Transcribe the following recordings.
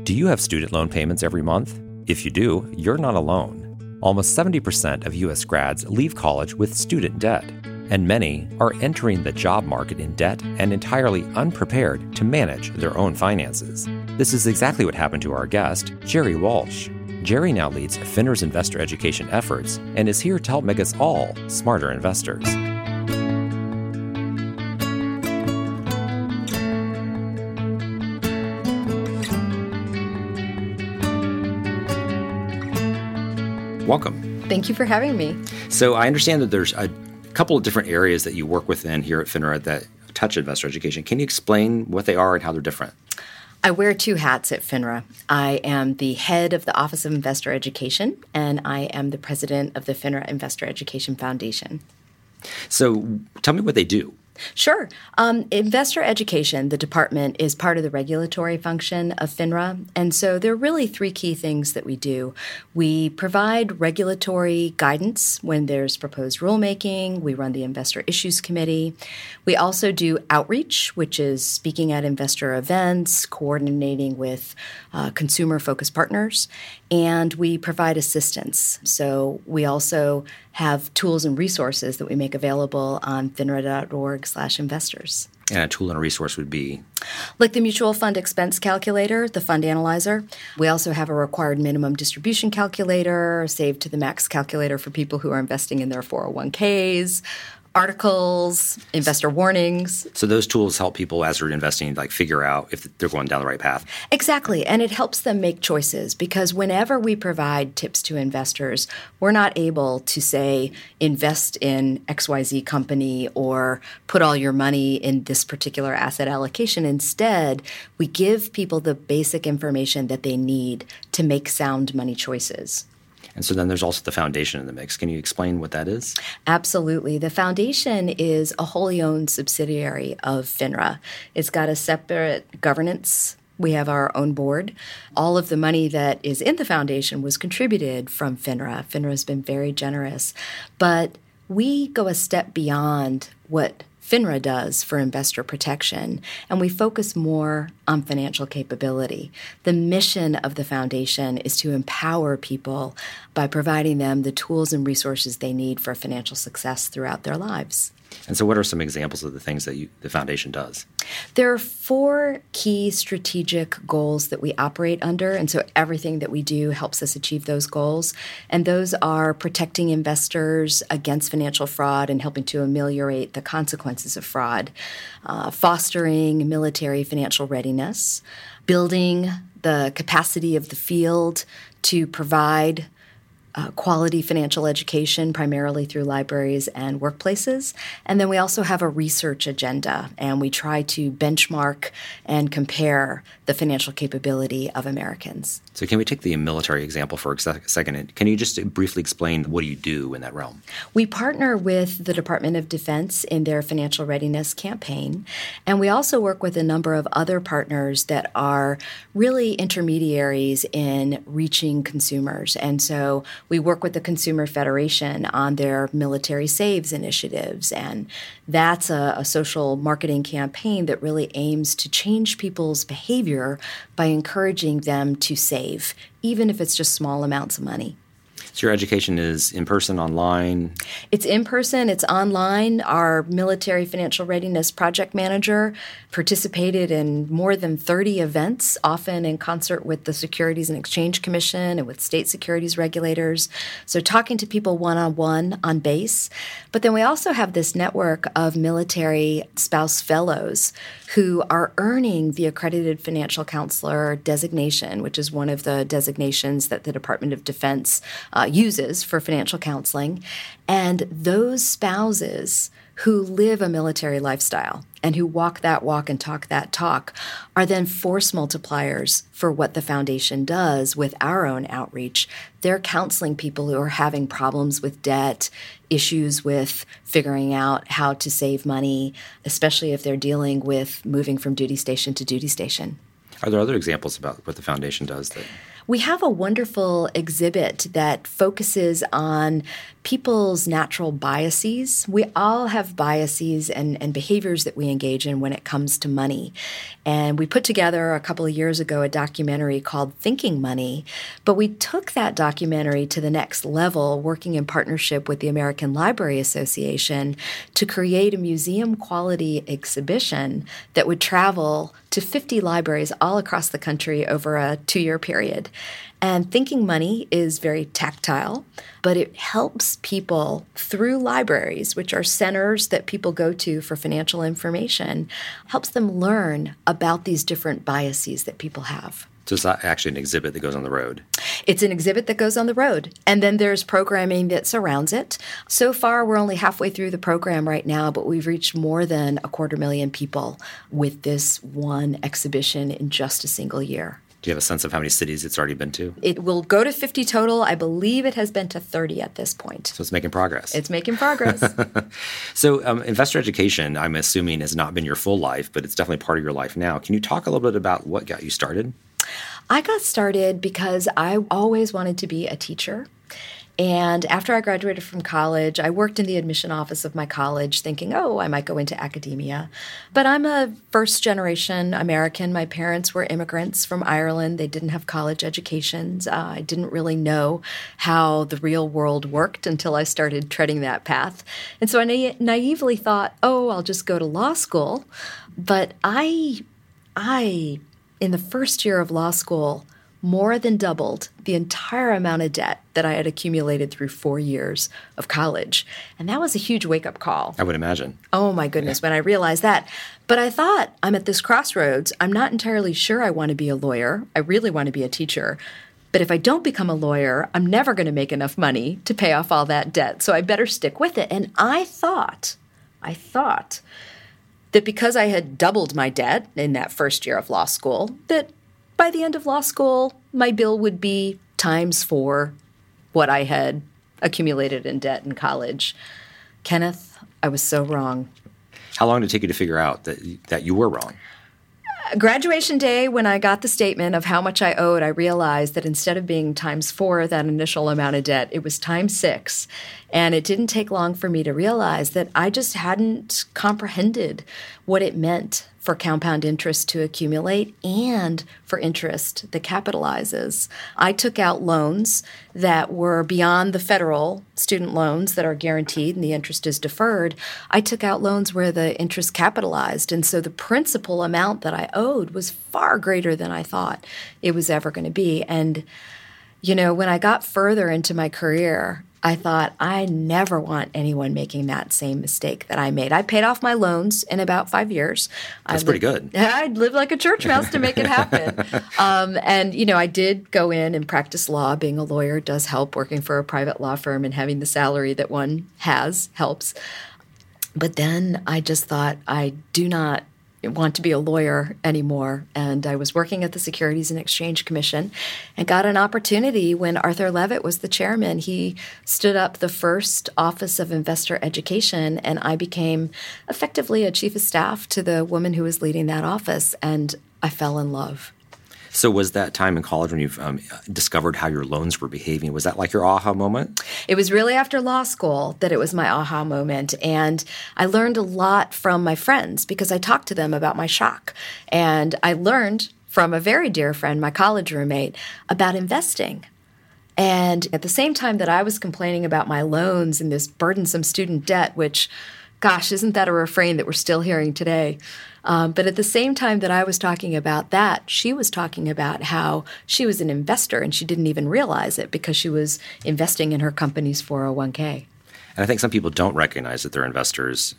Do you have student loan payments every month? If you do, you're not alone. Almost 70% of U.S. grads leave college with student debt, and many are entering the job market in debt and entirely unprepared to manage their own finances. This is exactly what happened to our guest, Gerri Walsh. Gerri now leads FINRA's investor education efforts and is here to help make us all smarter investors. Welcome. Thank you for having me. So, I understand that there's a couple of different areas that you work within here at FINRA that touch investor education. Can you explain what they are and how they're different? I wear two hats at FINRA. I am the head of the Office of Investor Education, and I am the president of the FINRA Investor Education Foundation. So, tell me what they do. Sure. Um, investor education, the department, is part of the regulatory function of FINRA. And so there are really three key things that we do. We provide regulatory guidance when there's proposed rulemaking, we run the Investor Issues Committee. We also do outreach, which is speaking at investor events, coordinating with uh, consumer focused partners, and we provide assistance. So we also have tools and resources that we make available on finra.org slash investors. And a tool and a resource would be? Like the mutual fund expense calculator, the fund analyzer. We also have a required minimum distribution calculator, save to the max calculator for people who are investing in their 401ks, articles, investor warnings. So those tools help people as they're investing like figure out if they're going down the right path. Exactly, and it helps them make choices because whenever we provide tips to investors, we're not able to say invest in XYZ company or put all your money in this particular asset allocation. Instead, we give people the basic information that they need to make sound money choices. And so then there's also the foundation in the mix. Can you explain what that is? Absolutely. The foundation is a wholly owned subsidiary of FINRA. It's got a separate governance we have our own board. All of the money that is in the foundation was contributed from FINRA. FINRA has been very generous. But we go a step beyond what FINRA does for investor protection, and we focus more on financial capability. The mission of the foundation is to empower people by providing them the tools and resources they need for financial success throughout their lives. And so, what are some examples of the things that you, the foundation does? There are four key strategic goals that we operate under. And so, everything that we do helps us achieve those goals. And those are protecting investors against financial fraud and helping to ameliorate the consequences of fraud, uh, fostering military financial readiness, building the capacity of the field to provide uh, quality financial education, primarily through libraries and workplaces. And then we also have a research agenda, and we try to benchmark and compare the financial capability of Americans. So, can we take the military example for a second? Can you just briefly explain what do you do in that realm? We partner with the Department of Defense in their financial readiness campaign, and we also work with a number of other partners that are really intermediaries in reaching consumers. And so, we work with the Consumer Federation on their military saves initiatives, and that's a, a social marketing campaign that really aims to change people's behavior by encouraging them to save, even if it's just small amounts of money. So your education is in person, online? It's in person, it's online. Our military financial readiness project manager participated in more than 30 events, often in concert with the Securities and Exchange Commission and with state securities regulators. So talking to people one on one on base. But then we also have this network of military spouse fellows who are earning the accredited financial counselor designation, which is one of the designations that the Department of Defense uh, uh, uses for financial counseling. And those spouses who live a military lifestyle and who walk that walk and talk that talk are then force multipliers for what the foundation does with our own outreach. They're counseling people who are having problems with debt, issues with figuring out how to save money, especially if they're dealing with moving from duty station to duty station. Are there other examples about what the foundation does that we have a wonderful exhibit that focuses on people's natural biases. We all have biases and, and behaviors that we engage in when it comes to money. And we put together a couple of years ago a documentary called Thinking Money. But we took that documentary to the next level, working in partnership with the American Library Association to create a museum quality exhibition that would travel to 50 libraries all across the country over a two year period. And Thinking Money is very tactile, but it helps people through libraries, which are centers that people go to for financial information, helps them learn about these different biases that people have. So it's actually an exhibit that goes on the road. It's an exhibit that goes on the road. And then there's programming that surrounds it. So far, we're only halfway through the program right now, but we've reached more than a quarter million people with this one exhibition in just a single year. Do you have a sense of how many cities it's already been to? It will go to 50 total. I believe it has been to 30 at this point. So it's making progress. It's making progress. so, um, investor education, I'm assuming, has not been your full life, but it's definitely part of your life now. Can you talk a little bit about what got you started? I got started because I always wanted to be a teacher. And after I graduated from college, I worked in the admission office of my college thinking, oh, I might go into academia. But I'm a first generation American. My parents were immigrants from Ireland. They didn't have college educations. Uh, I didn't really know how the real world worked until I started treading that path. And so I na- naively thought, oh, I'll just go to law school. But I, I, in the first year of law school, more than doubled the entire amount of debt that I had accumulated through four years of college. And that was a huge wake up call. I would imagine. Oh my goodness, yeah. when I realized that. But I thought, I'm at this crossroads. I'm not entirely sure I want to be a lawyer. I really want to be a teacher. But if I don't become a lawyer, I'm never going to make enough money to pay off all that debt. So I better stick with it. And I thought, I thought that because I had doubled my debt in that first year of law school, that by the end of law school, my bill would be times four what I had accumulated in debt in college. Kenneth, I was so wrong. How long did it take you to figure out that that you were wrong? Graduation day, when I got the statement of how much I owed, I realized that instead of being times four that initial amount of debt, it was times six. And it didn't take long for me to realize that I just hadn't comprehended what it meant for compound interest to accumulate and for interest that capitalizes. I took out loans that were beyond the federal student loans that are guaranteed and the interest is deferred. I took out loans where the interest capitalized. And so the principal amount that I owed was far greater than I thought it was ever going to be. And, you know, when I got further into my career, I thought, I never want anyone making that same mistake that I made. I paid off my loans in about five years. That's pretty good. I'd live like a church mouse to make it happen. um, and, you know, I did go in and practice law. Being a lawyer does help. Working for a private law firm and having the salary that one has helps. But then I just thought, I do not want to be a lawyer anymore. And I was working at the Securities and Exchange Commission and got an opportunity when Arthur Levitt was the chairman. He stood up the first Office of Investor Education, and I became effectively a chief of staff to the woman who was leading that office. And I fell in love. So, was that time in college when you um, discovered how your loans were behaving? Was that like your aha moment? It was really after law school that it was my aha moment. And I learned a lot from my friends because I talked to them about my shock. And I learned from a very dear friend, my college roommate, about investing. And at the same time that I was complaining about my loans and this burdensome student debt, which, gosh, isn't that a refrain that we're still hearing today? Um, but at the same time that I was talking about that, she was talking about how she was an investor and she didn't even realize it because she was investing in her company's 401k. And I think some people don't recognize that they're investors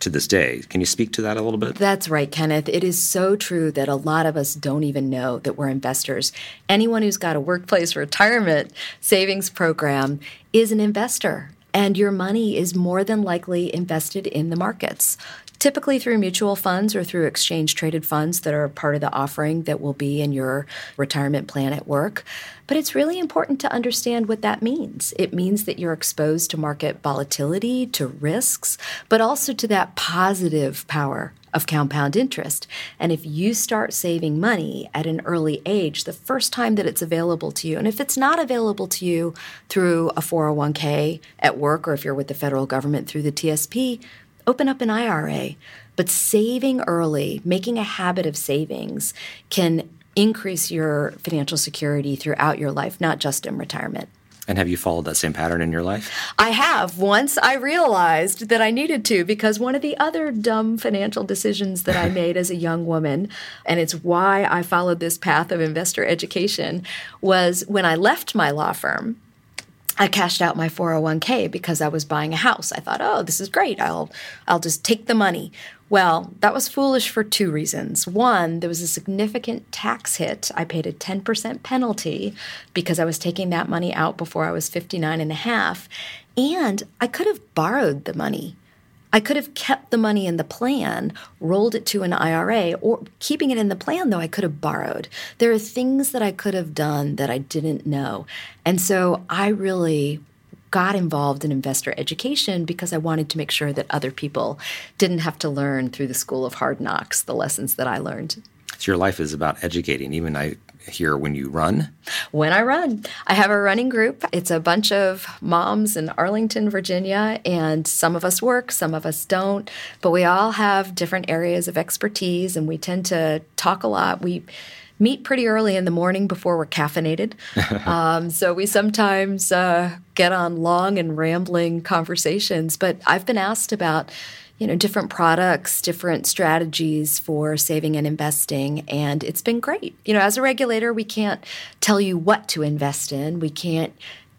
to this day. Can you speak to that a little bit? That's right, Kenneth. It is so true that a lot of us don't even know that we're investors. Anyone who's got a workplace retirement savings program is an investor and your money is more than likely invested in the markets. Typically through mutual funds or through exchange traded funds that are part of the offering that will be in your retirement plan at work. But it's really important to understand what that means. It means that you're exposed to market volatility, to risks, but also to that positive power of compound interest. And if you start saving money at an early age, the first time that it's available to you, and if it's not available to you through a 401k at work or if you're with the federal government through the TSP, open up an IRA. But saving early, making a habit of savings, can increase your financial security throughout your life, not just in retirement. And have you followed that same pattern in your life? I have. Once I realized that I needed to, because one of the other dumb financial decisions that I made as a young woman, and it's why I followed this path of investor education, was when I left my law firm. I cashed out my 401k because I was buying a house. I thought, "Oh, this is great. I'll I'll just take the money." Well, that was foolish for two reasons. One, there was a significant tax hit. I paid a 10% penalty because I was taking that money out before I was 59 and a half, and I could have borrowed the money. I could have kept the money in the plan, rolled it to an IRA, or keeping it in the plan, though, I could have borrowed. There are things that I could have done that I didn't know. And so I really got involved in investor education because I wanted to make sure that other people didn't have to learn through the school of hard knocks the lessons that I learned. So your life is about educating. Even I hear when you run? When I run, I have a running group. It's a bunch of moms in Arlington, Virginia, and some of us work, some of us don't, but we all have different areas of expertise and we tend to talk a lot. We meet pretty early in the morning before we're caffeinated. um, so we sometimes uh, get on long and rambling conversations. But I've been asked about you know different products different strategies for saving and investing and it's been great you know as a regulator we can't tell you what to invest in we can't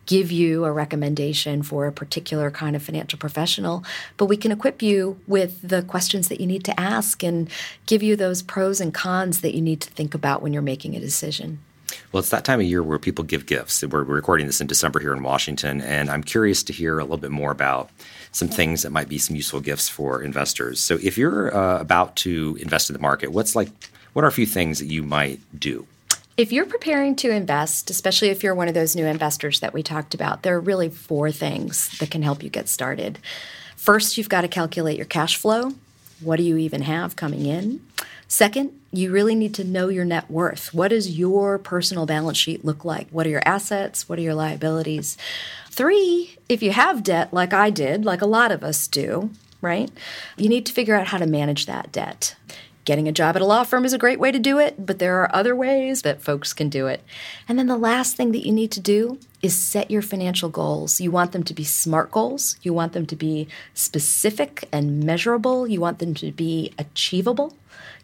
give you a recommendation for a particular kind of financial professional, but we can equip you with the questions that you need to ask and give you those pros and cons that you need to think about when you're making a decision. Well, it's that time of year where people give gifts. We're recording this in December here in Washington, and I'm curious to hear a little bit more about some things that might be some useful gifts for investors. So, if you're uh, about to invest in the market, what's like, what are a few things that you might do? If you're preparing to invest, especially if you're one of those new investors that we talked about, there are really four things that can help you get started. First, you've got to calculate your cash flow. What do you even have coming in? Second, you really need to know your net worth. What does your personal balance sheet look like? What are your assets? What are your liabilities? Three, if you have debt like I did, like a lot of us do, right? You need to figure out how to manage that debt. Getting a job at a law firm is a great way to do it, but there are other ways that folks can do it. And then the last thing that you need to do is set your financial goals. You want them to be SMART goals. You want them to be specific and measurable. You want them to be achievable.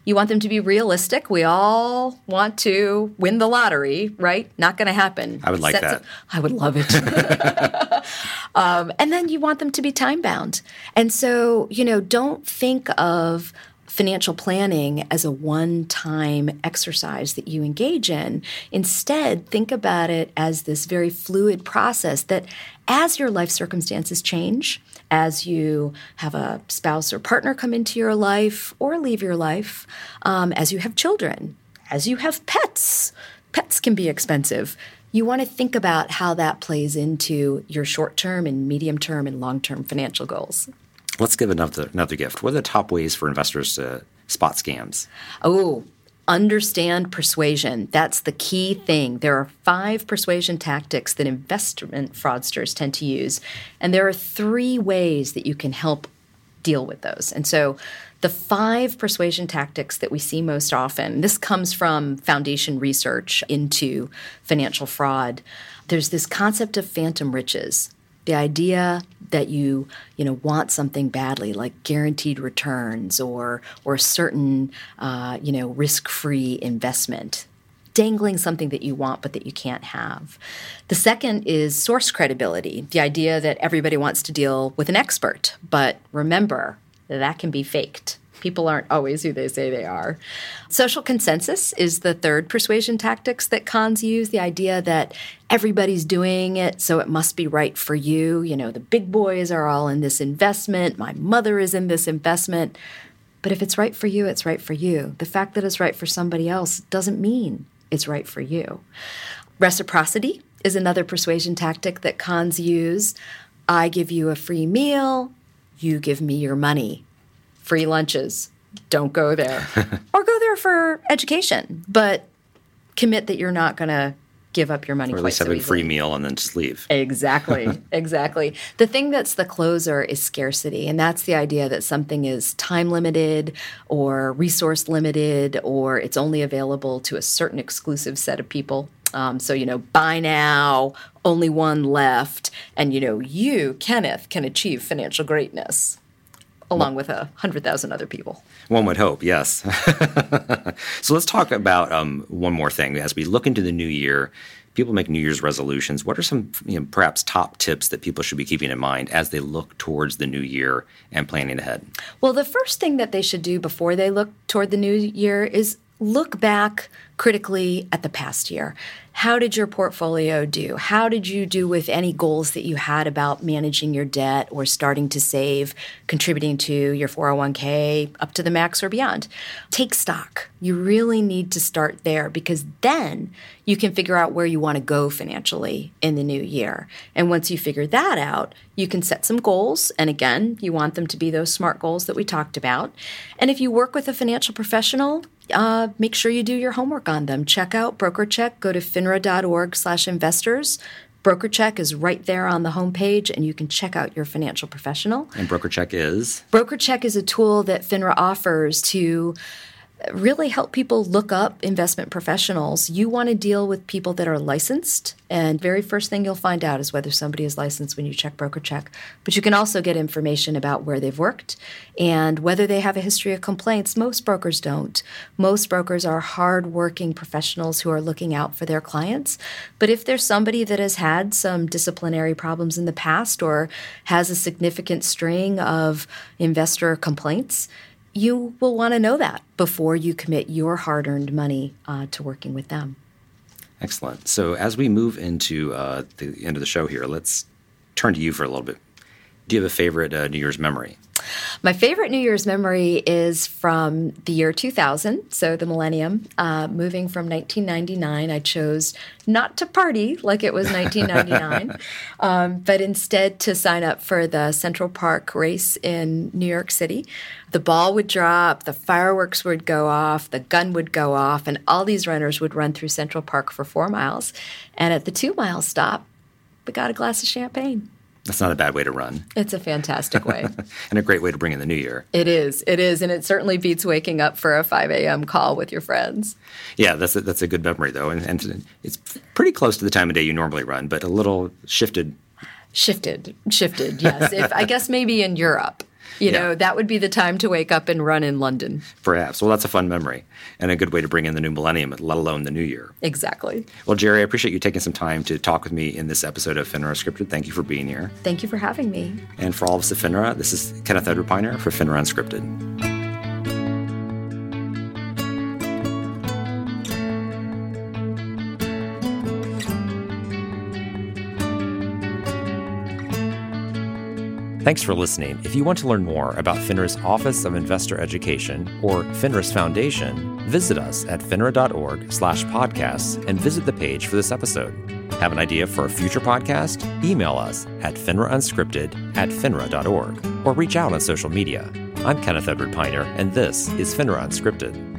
You want them to be realistic. We all want to win the lottery, right? Not going to happen. I would like that. I would love it. um, and then you want them to be time bound. And so, you know, don't think of financial planning as a one time exercise that you engage in. Instead, think about it as this very fluid process that as your life circumstances change, as you have a spouse or partner come into your life or leave your life, um, as you have children, as you have pets, pets can be expensive. You want to think about how that plays into your short term and medium term and long term financial goals. Let's give another another gift. What are the top ways for investors to spot scams? Oh, understand persuasion. That's the key thing. There are five persuasion tactics that investment fraudsters tend to use, and there are three ways that you can help deal with those. And so the five persuasion tactics that we see most often, this comes from foundation research into financial fraud. There's this concept of phantom riches the idea that you you know want something badly like guaranteed returns or or certain uh, you know risk-free investment. Dangling something that you want but that you can't have. The second is source credibility the idea that everybody wants to deal with an expert. But remember that can be faked People aren't always who they say they are. Social consensus is the third persuasion tactics that cons use the idea that everybody's doing it, so it must be right for you. You know, the big boys are all in this investment, my mother is in this investment. But if it's right for you, it's right for you. The fact that it's right for somebody else doesn't mean it's right for you. Reciprocity is another persuasion tactic that cons use. I give you a free meal, you give me your money. Free lunches, don't go there. or go there for education, but commit that you're not going to give up your money. Or at least have so a free meal and then just leave. Exactly, exactly. The thing that's the closer is scarcity, and that's the idea that something is time limited or resource limited, or it's only available to a certain exclusive set of people. Um, so, you know, buy now, only one left. And, you know, you, Kenneth, can achieve financial greatness along with a hundred thousand other people. One would hope, yes. so let's talk about um, one more thing as we look into the new year. People make New Year's resolutions. What are some, you know, perhaps top tips that people should be keeping in mind as they look towards the new year and planning ahead? Well, the first thing that they should do before they look toward the new year is look back critically at the past year. How did your portfolio do? How did you do with any goals that you had about managing your debt or starting to save, contributing to your 401k up to the max or beyond? Take stock. You really need to start there because then you can figure out where you want to go financially in the new year. And once you figure that out, you can set some goals. And again, you want them to be those SMART goals that we talked about. And if you work with a financial professional, uh, make sure you do your homework on them. Check out BrokerCheck. Go to finra.org slash investors. BrokerCheck is right there on the homepage, and you can check out your financial professional. And BrokerCheck is? BrokerCheck is a tool that FINRA offers to really help people look up investment professionals. You want to deal with people that are licensed, and very first thing you'll find out is whether somebody is licensed when you check broker check. But you can also get information about where they've worked and whether they have a history of complaints. Most brokers don't. Most brokers are hardworking professionals who are looking out for their clients. But if there's somebody that has had some disciplinary problems in the past or has a significant string of investor complaints, you will want to know that before you commit your hard earned money uh, to working with them. Excellent. So, as we move into uh, the end of the show here, let's turn to you for a little bit. Do you have a favorite uh, New Year's memory? My favorite New Year's memory is from the year 2000, so the millennium. Uh, moving from 1999, I chose not to party like it was 1999, um, but instead to sign up for the Central Park race in New York City. The ball would drop, the fireworks would go off, the gun would go off, and all these runners would run through Central Park for four miles. And at the two mile stop, we got a glass of champagne. That's not a bad way to run. It's a fantastic way. and a great way to bring in the new year. It is. It is. And it certainly beats waking up for a 5 a.m. call with your friends. Yeah, that's a, that's a good memory, though. And, and it's pretty close to the time of day you normally run, but a little shifted. Shifted. Shifted, yes. if, I guess maybe in Europe. You yeah. know, that would be the time to wake up and run in London. Perhaps. Well, that's a fun memory and a good way to bring in the new millennium, let alone the new year. Exactly. Well, Gerri, I appreciate you taking some time to talk with me in this episode of FINRA Unscripted. Thank you for being here. Thank you for having me. And for all of us at FINRA, this is Kenneth Edward Piner for FINRA Unscripted. Thanks for listening. If you want to learn more about FINRA's Office of Investor Education or FINRA's Foundation, visit us at finra.org slash podcasts and visit the page for this episode. Have an idea for a future podcast? Email us at finraunscripted at finra.org or reach out on social media. I'm Kenneth Edward Piner, and this is FINRA Unscripted.